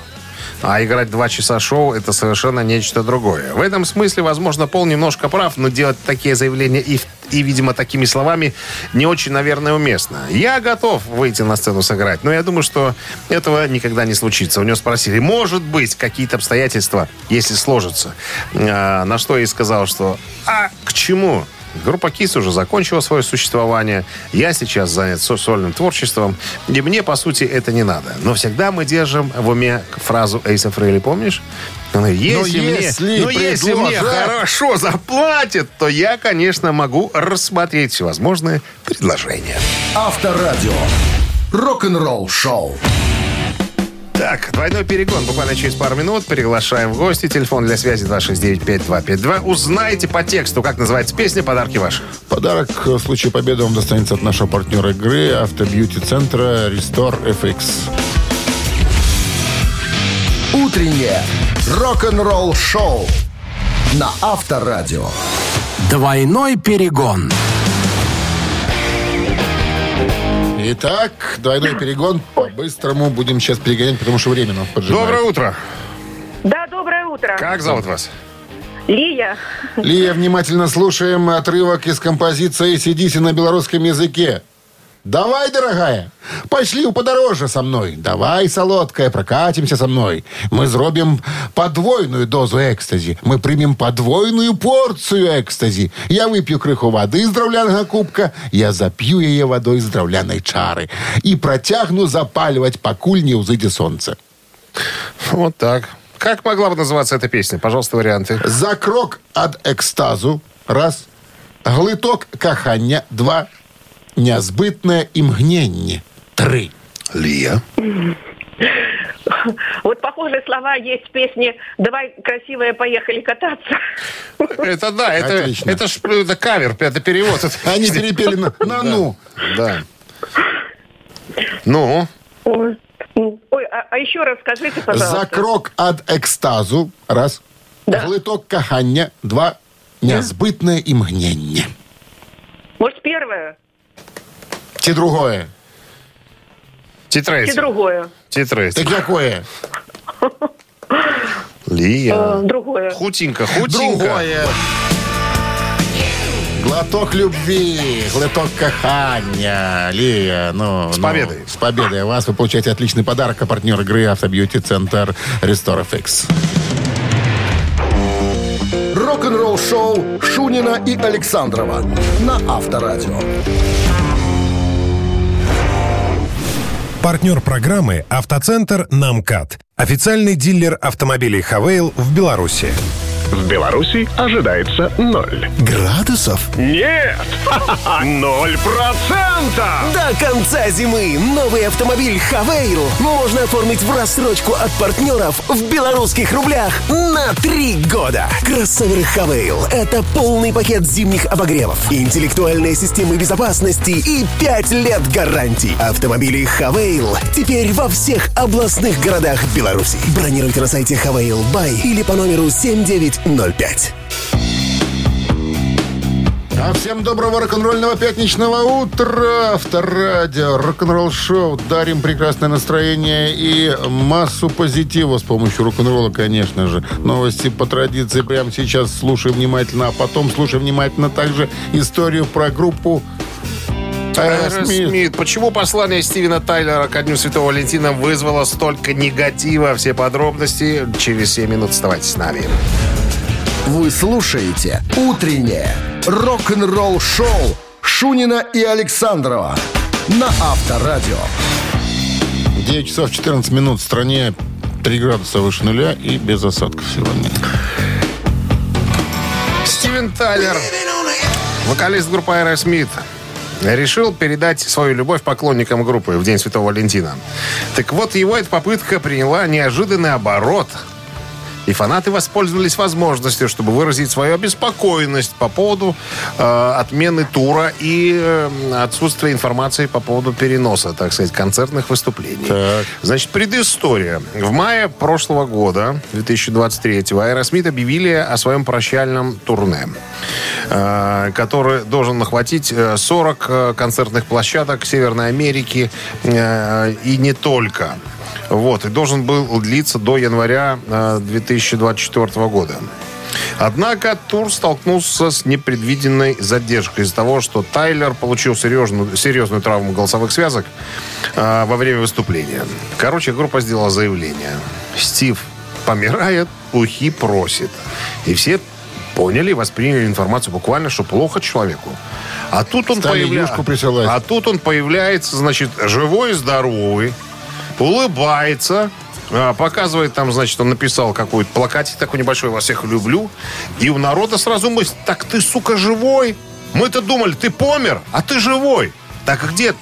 А играть два часа шоу – это совершенно нечто другое. В этом смысле, возможно, Пол немножко прав, но делать такие заявления и, и, видимо, такими словами не очень, наверное, уместно. Я готов выйти на сцену сыграть, но я думаю, что этого никогда не случится. У него спросили, может быть, какие-то обстоятельства, если сложатся. А, на что я и сказал, что «А к чему?» Группа КИС уже закончила свое существование. Я сейчас занят со- сольным творчеством. И мне, по сути, это не надо. Но всегда мы держим в уме фразу Эйса Фрейли, помнишь? Если, мне, если ну, если мне хорошо заплатят, то я, конечно, могу рассмотреть всевозможные предложения. Авторадио. Рок-н-ролл шоу. Так, двойной перегон. Буквально через пару минут приглашаем в гости. Телефон для связи 269-5252. Узнайте по тексту, как называется песня, подарки ваши. Подарок в случае победы вам достанется от нашего партнера игры автобьюти-центра Restore FX. Утреннее рок-н-ролл шоу на Авторадио. Двойной перегон. Итак, двойной перегон. По-быстрому будем сейчас перегонять, потому что время нам поджимает. Доброе утро. Да, доброе утро. Как зовут вас? Лия. Лия, внимательно слушаем отрывок из композиции «Сидите на белорусском языке». Давай, дорогая, пошли у подороже со мной. Давай, солодкая, прокатимся со мной. Мы зробим подвойную дозу экстазі. Мы примем подвойную порцию экстазі. Я выпью крыху воды з драўлянага кубка, я запью яе водой з драўлянай чары і працягну запаливать, пакуль не ўзыдзе сонце. Вот так. Как могла бы называться эта песня? Пожалуйста, варианты. За крок ад экстазу. Раз. Глыток кахання. Два. Нязбытнае імгненне. Три. Лия. Вот похожие слова есть в песне «Давай, красивая, поехали кататься». Это да, это, Отлично. это ж это кавер, это перевод. Они перепели на, на ну. Да. Ну, Ой, Ой, а, а еще раз скажите, пожалуйста. За крок ад экстазу. Раз. Да. Глыток кахання. Два. Нязбытнае імгненне. Может, первое Ці другое. тетрадь. и другое? Тетрадь. Так якое? Лия. Э, другое. Хутенько, хутенько. Другое. Глоток любви, глоток кахання. Лия, ну... С ну, победой. с победой вас. Вы получаете отличный подарок. А партнер игры Автобьюти-центр Restore FX. Рок-н-ролл шоу Шунина и Александрова на Авторадио. Партнер программы «Автоцентр Намкат». Официальный дилер автомобилей «Хавейл» в Беларуси. В Беларуси ожидается ноль. Градусов? Нет! Ноль процентов! До конца зимы новый автомобиль «Хавейл» можно оформить в рассрочку от партнеров в белорусских рублях на три года. Кроссовер «Хавейл» — это полный пакет зимних обогревов, интеллектуальные системы безопасности и 5 лет гарантий. Автомобили «Хавейл» теперь во всех областных городах Беларуси. Бронируйте на сайте «Хавейл Бай» или по номеру 7905. А всем доброго рок-н-ролльного пятничного утра. Авторадио, рок-н-ролл шоу. Дарим прекрасное настроение и массу позитива с помощью рок-н-ролла, конечно же. Новости по традиции прямо сейчас слушаем внимательно, а потом слушаем внимательно также историю про группу. Аэросмит. Почему послание Стивена Тайлера ко Дню Святого Валентина вызвало столько негатива? Все подробности через 7 минут. Оставайтесь с нами. Вы слушаете «Утреннее рок-н-ролл шоу» Шунина и Александрова на Авторадио. 9 часов 14 минут в стране 3 градуса выше нуля и без осадков сегодня. Стивен Тайлер, вокалист группы Aerosmith, решил передать свою любовь поклонникам группы в День Святого Валентина. Так вот, его эта попытка приняла неожиданный оборот. И фанаты воспользовались возможностью, чтобы выразить свою обеспокоенность по поводу э, отмены тура и э, отсутствия информации по поводу переноса, так сказать, концертных выступлений. Так. Значит, предыстория. В мае прошлого года, 2023-го, Аэросмит объявили о своем прощальном турне, э, который должен охватить э, 40 э, концертных площадок Северной Америки э, и не только. Вот, и должен был длиться до января э, 2024 года. Однако тур столкнулся с непредвиденной задержкой из-за того, что Тайлер получил серьезную, серьезную травму голосовых связок э, во время выступления. Короче, группа сделала заявление. Стив помирает, ухи просит. И все поняли и восприняли информацию буквально, что плохо человеку. А тут он, появля- а тут он появляется, значит, живой и здоровый, улыбается а, показывает там, значит, он написал какой-то плакатик такой небольшой, вас всех люблю. И у народа сразу мысль, так ты, сука, живой? Мы-то думали, ты помер, а ты живой. Так где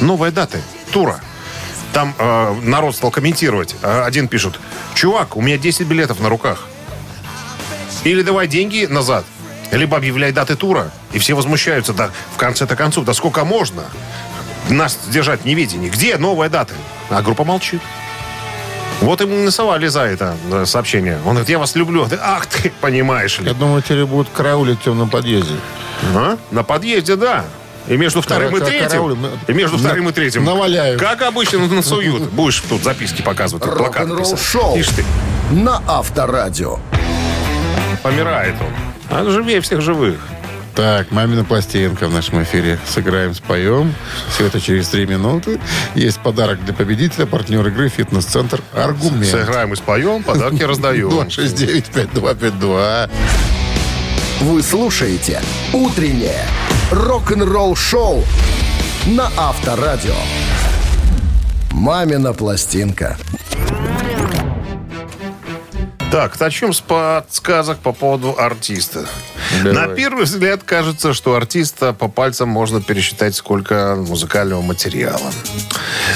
новая дата тура? Там э, народ стал комментировать. Э, Один пишет, чувак, у меня 10 билетов на руках. Или давай деньги назад, либо объявляй даты тура. И все возмущаются, да, в конце-то концов, да сколько можно нас держать в неведении? Где новая дата? А группа молчит. Вот ему нарисовали за это э, сообщение. Он говорит, я вас люблю. Ты, Ах ты, понимаешь ли. Я думаю, теперь будут караулить в темном подъезде. А? На подъезде, да. И между вторым и Кара- третьим. караулем. И между На- вторым и третьим. наваляют. Как обычно насуют. Будешь тут записки показывать. Рок-н-ролл писать. шоу Ишь ты, на Авторадио. помирает он. А живее всех живых. Так, «Мамина пластинка» в нашем эфире. Сыграем, споем. Все это через три минуты. Есть подарок для победителя, партнер игры «Фитнес-центр Аргумент». Сыграем и споем, подарки раздаем. 269-5252. Вы слушаете «Утреннее рок-н-ролл-шоу» на Авторадио. «Мамина пластинка». Так, начнем с подсказок по поводу артиста. Давай. На первый взгляд кажется, что артиста по пальцам можно пересчитать, сколько музыкального материала.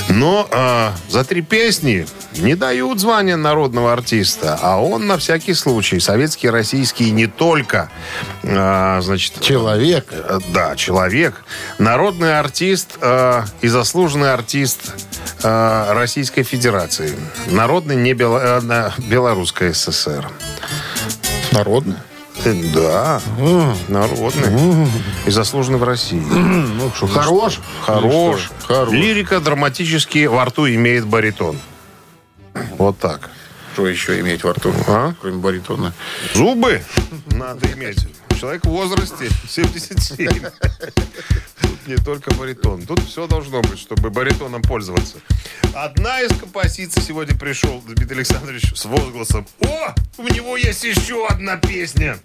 Но а, за три песни не дают звания народного артиста, а он на всякий случай, советский, российский, не только, а, значит, Человек. Э, Да, человек. Народный артист э, и заслуженный артист э, Российской Федерации. Народный не Бело- э, Белорусской ССР. Народный. Да, народный. И заслуженный в России. Ну, что, хорош? Хорош. Что? Хорош. Лирика драматически во рту имеет баритон. Вот так. Что еще иметь во рту, А? кроме баритона? Зубы надо иметь. Человек в возрасте 77. Не только баритон. Тут все должно быть, чтобы баритоном пользоваться. Одна из композиций сегодня пришел Дмитрий Александрович с возгласом «О, у него есть еще одна песня!»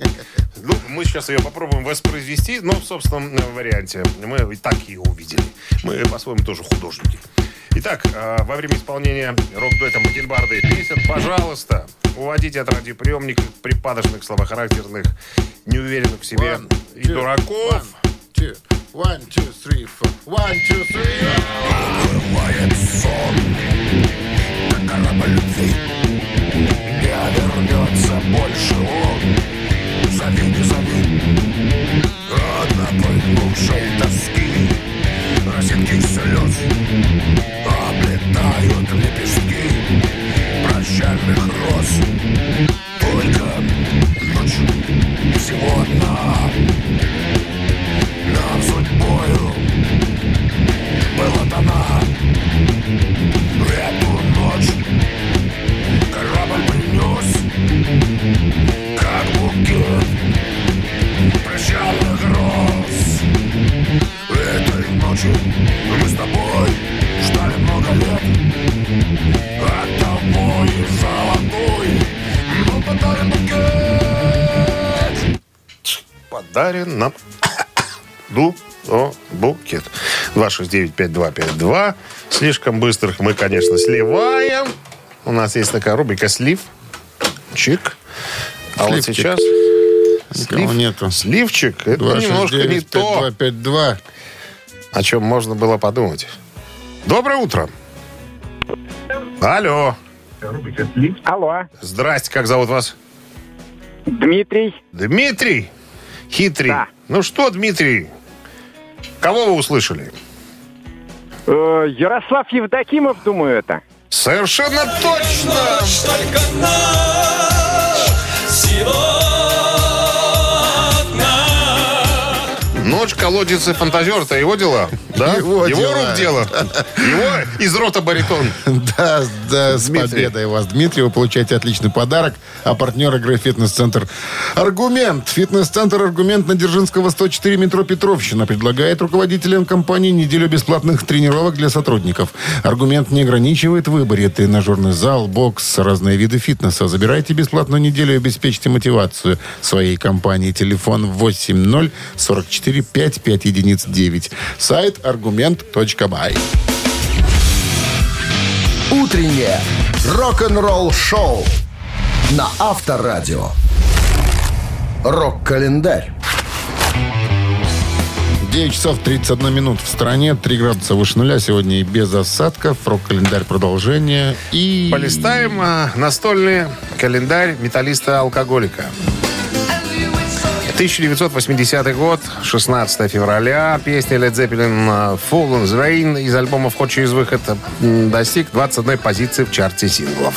Ну, мы сейчас ее попробуем воспроизвести, но в собственном э, варианте. Мы и так ее увидели. Мы по-своему тоже художники. Итак, э, во время исполнения рок-дуэтом Бакенбарды песен, пожалуйста, уводите от радиоприемников припадочных, слабохарактерных, неуверенных в себе One, и two, дураков. Two. One, two, three, four. One, two, three. Подарен нам ду о букет. 269-5252. Слишком быстрых мы, конечно, сливаем. У нас есть такая рубрика «Слив». Чик. А вот Сливчик. сейчас... Никого нету. Сливчик. Это немножко не то, 5252. о чем можно было подумать. Доброе утро. Алло. Алло, Здрасте, как зовут вас? Дмитрий. Дмитрий. Хитрый. Да. Ну что, Дмитрий, кого вы услышали? Э, Ярослав Евдокимов, думаю, это. Совершенно точно! Ночь, колодец и фантазер, это его дела? Да? Его дела. рук дело. Его из рота баритон. Да, да, с Дмитрий. победой вас, Дмитрий. Вы получаете отличный подарок. А партнер игры «Фитнес-центр Аргумент». «Фитнес-центр Аргумент» на Дзержинского, 104, метро Петровщина. Предлагает руководителям компании неделю бесплатных тренировок для сотрудников. «Аргумент» не ограничивает в выборе. Тренажерный зал, бокс, разные виды фитнеса. Забирайте бесплатную неделю и обеспечьте мотивацию своей компании. Телефон 80 44 55 единиц 9. Сайт аргумент.бай. Утреннее Утреннее рок-н-ролл-шоу на Авторадио. Рок-календарь. 9 часов 31 минут в стране, 3 градуса выше нуля. Сегодня и без осадков. Рок-календарь продолжение. И... Полистаем а, настольный календарь металлиста-алкоголика. 1980 год, 16 февраля. Песня Led Zeppelin а, «Full on the Rain» из альбома «Вход через выход» достиг 21 позиции в чарте синглов.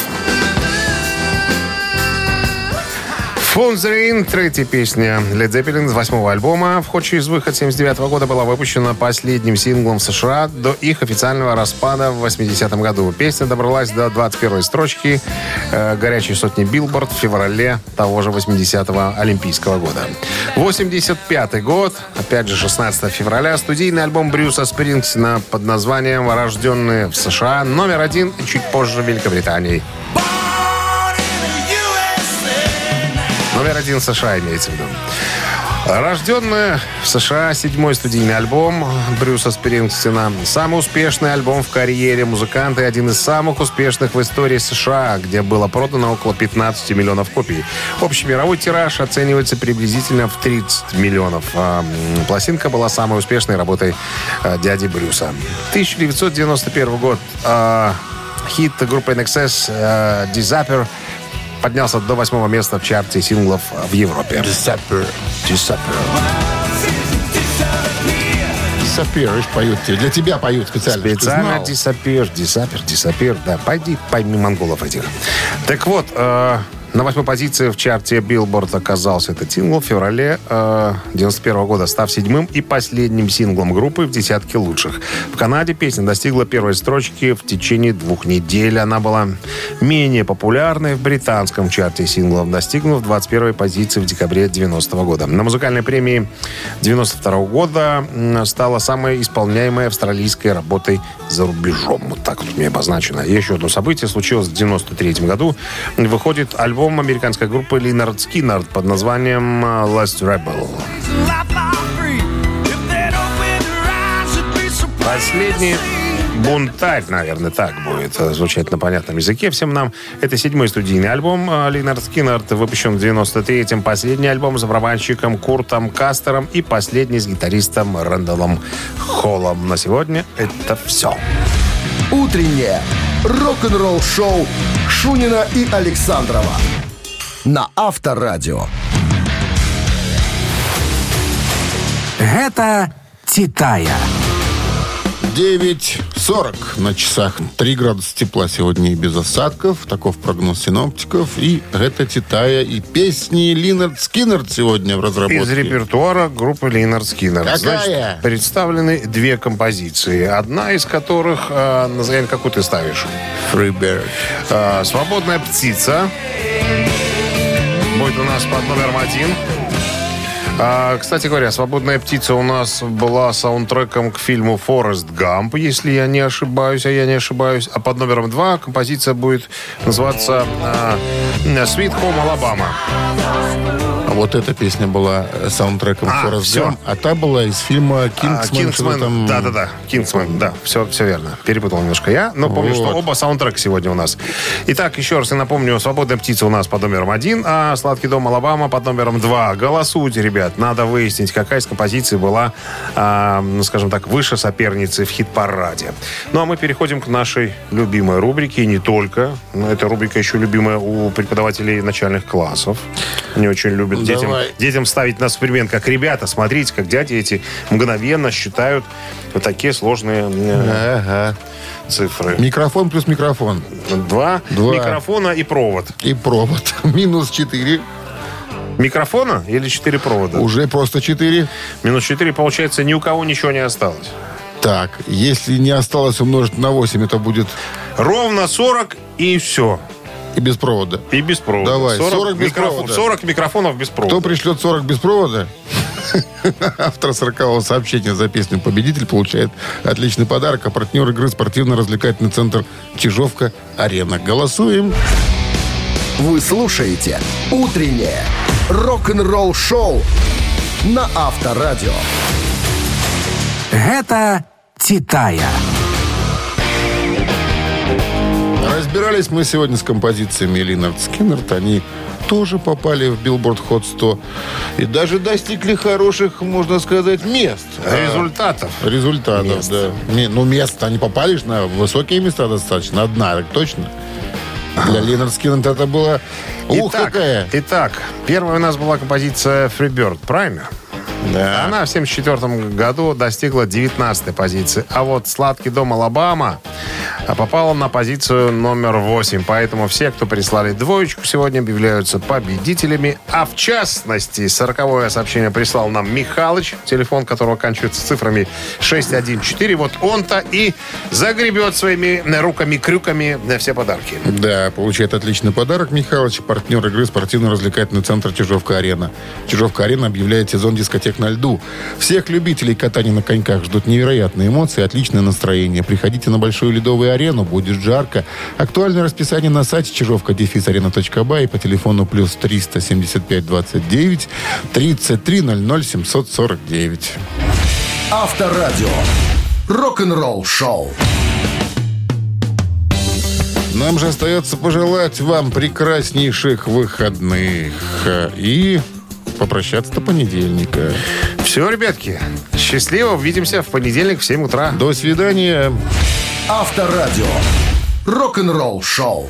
«Full on the Rain» — третья песня Led Zeppelin с восьмого альбома «Вход через выход» 79 года была выпущена последним синглом в США до их официального распада в 80 году. Песня добралась до 21 строчки э, горячей сотни Билборд в феврале того же 80-го Олимпийского года. 85 год, опять же 16 февраля, студийный альбом Брюса Спрингстина под названием «Рожденные в США» номер один чуть позже в Великобритании. Номер один США имеется в виду. Рожденный в США седьмой студийный альбом Брюса Спрингстина. Самый успешный альбом в карьере музыканта и один из самых успешных в истории США, где было продано около 15 миллионов копий. Общий мировой тираж оценивается приблизительно в 30 миллионов. А, пластинка была самой успешной работой э, дяди Брюса. 1991 год. А, Хит группы NXS э, «Disappear» поднялся до восьмого места в чарте синглов в Европе. Disappear. Disappear. Disappear, поют тебе. Для тебя поют специально. Специально. Disappear, Disappear, Disappear. Да, пойди пойми монголов этих. Так вот, э, на восьмой позиции в чарте Billboard оказался этот сингл в феврале э, 91 года, став седьмым и последним синглом группы в десятке лучших. В Канаде песня достигла первой строчки в течение двух недель. Она была менее популярной в британском чарте синглов, достигнув 21 позиции в декабре 90 года. На музыкальной премии 92 года м, стала самой исполняемой австралийской работой за рубежом. Вот так вот мне обозначено. И еще одно событие случилось в 93 году. Выходит альбом американской группы Линард Скиннард под названием э, Last Rebel. Последний бунтарь, наверное, так будет э, звучать на понятном языке всем нам. Это седьмой студийный альбом э, Линард Скиннард, выпущен в 93-м. Последний альбом с барабанщиком Куртом Кастером и последний с гитаристом Рэндаллом Холлом. На сегодня это все. Утреннее рок-н-ролл-шоу Шунина и Александрова на Авторадио. Гэта Титая. 9.40 на часах. 3 градуса тепла сегодня и без осадков. Таков прогноз синоптиков. И это Титая и песни Линард Скиннерд сегодня в разработке. Из репертуара группы Линард Скиннер. Какая? представлены две композиции. Одна из которых, э, назовем, какую ты ставишь? Freebird. Э, «Свободная птица». Будет у нас под номером один. А, кстати говоря, «Свободная птица» у нас была саундтреком к фильму «Форест Гамп», если я не ошибаюсь, а я не ошибаюсь. А под номером два композиция будет называться а, «Sweet Home Alabama». Вот эта песня была э, саундтреком А, Форест. Гамп, а та была из фильма А, «Кингсман». Кингсман, там- да, да, да, Кингсман, да, все, все верно. Перепутал немножко я, но помню, Вот. что оба саундтрека сегодня у нас. Итак, еще раз я напомню, «Свободная птица» у нас под номером один, а «Сладкий дом Алабама» под номером два. Голосуйте, ребят, надо выяснить, какая из композиций была, а, ну, скажем так, выше соперницы в хит-параде. Ну, а мы переходим к нашей любимой рубрике, и не только. Но Эта рубрика еще любимая у преподавателей начальных классов. Они очень любят детям, Давай. детям ставить нас в пример, как ребята, смотрите, как дяди эти мгновенно считают вот такие сложные э, Ага. цифры. Микрофон плюс микрофон. Два, Два. микрофона и провод. И провод. Минус 4. Микрофона или четыре провода? Уже просто 4. Минус четыре, получается, ни у кого ничего не осталось. Так, если не осталось умножить на 8, это будет Ровно 40 и все. И без провода. И без провода. Давай, 40 без микрофон- провода. 40 микрофонов без провода. Кто пришлет 40 без провода, автор 40 сообщения за песню «Победитель» получает отличный подарок, а партнер игры спортивно-развлекательный центр «Чижовка-Арена». Голосуем. Вы слушаете «Утреннее рок-н-ролл-шоу» на Авторадио. Гэта Титая. Разбирались мы сегодня с композициями Линард Скиннерт. Они тоже попали в Billboard Hot 100. И даже достигли хороших, можно сказать, мест. Результатов. А, результатов, Мест. да. Ну, мест они попали ж на высокие места достаточно. Одна, так точно. Для Линард Скиннерт это было... Ух, итак, какая! итак, первая у нас была композиция Freebird, правильно? Да. Она в 1974 году достигла 19 позиции. А вот «Сладкий дом Алабама» попала на позицию номер 8. Поэтому все, кто прислали двоечку, сегодня объявляются победителями. А в частности, 40 сообщение прислал нам Михалыч, телефон которого оканчивается цифрами 614. Вот он-то и загребет своими руками-крюками на все подарки. Да, получает отличный подарок Михалыч, партнер игры спортивно-развлекательный центр «Чижовка-арена». «Чижовка-арена» объявляет сезон дискотек на льду. Всех любителей катания на коньках ждут невероятные эмоции, отличное настроение. Приходите на большую ледовую арену, будет жарко. Актуальное расписание на сайте чижовка арена.бай и по телефону плюс 375 29 33 00 749. Авторадио. Рок-н-ролл шоу. Нам же остается пожелать вам прекраснейших выходных и попрощаться до понедельника. Все, ребятки, счастливо. Увидимся в понедельник в 7 утра. До свидания. Авторадио. Рок-н-ролл шоу.